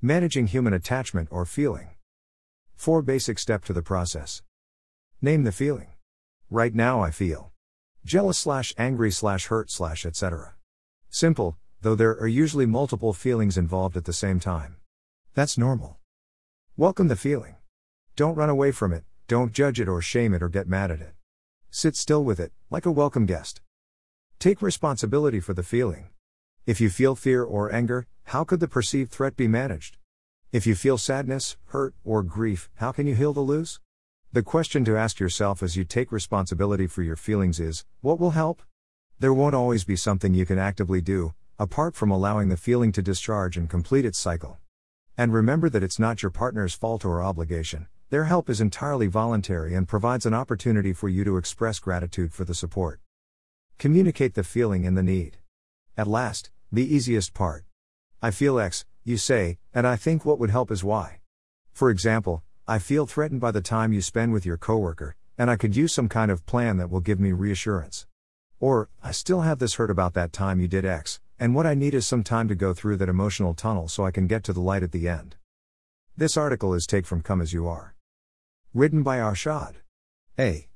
Managing human attachment or feeling. 4 basic step to the process. Name the feeling. Right now I feel jealous slash angry slash hurt slash etc. Simple, though there are usually multiple feelings involved at the same time. That's normal. Welcome the feeling. Don't run away from it, don't judge it or shame it or get mad at it. Sit still with it, like a welcome guest. Take responsibility for the feeling. If you feel fear or anger, how could the perceived threat be managed? If you feel sadness, hurt, or grief, how can you heal the lose? The question to ask yourself as you take responsibility for your feelings is what will help? There won't always be something you can actively do, apart from allowing the feeling to discharge and complete its cycle. And remember that it's not your partner's fault or obligation, their help is entirely voluntary and provides an opportunity for you to express gratitude for the support. Communicate the feeling and the need. At last, the easiest part. I feel X, you say, and I think what would help is Y. For example, I feel threatened by the time you spend with your coworker, and I could use some kind of plan that will give me reassurance. Or, I still have this hurt about that time you did X, and what I need is some time to go through that emotional tunnel so I can get to the light at the end. This article is take from Come As You Are. Written by Arshad. A.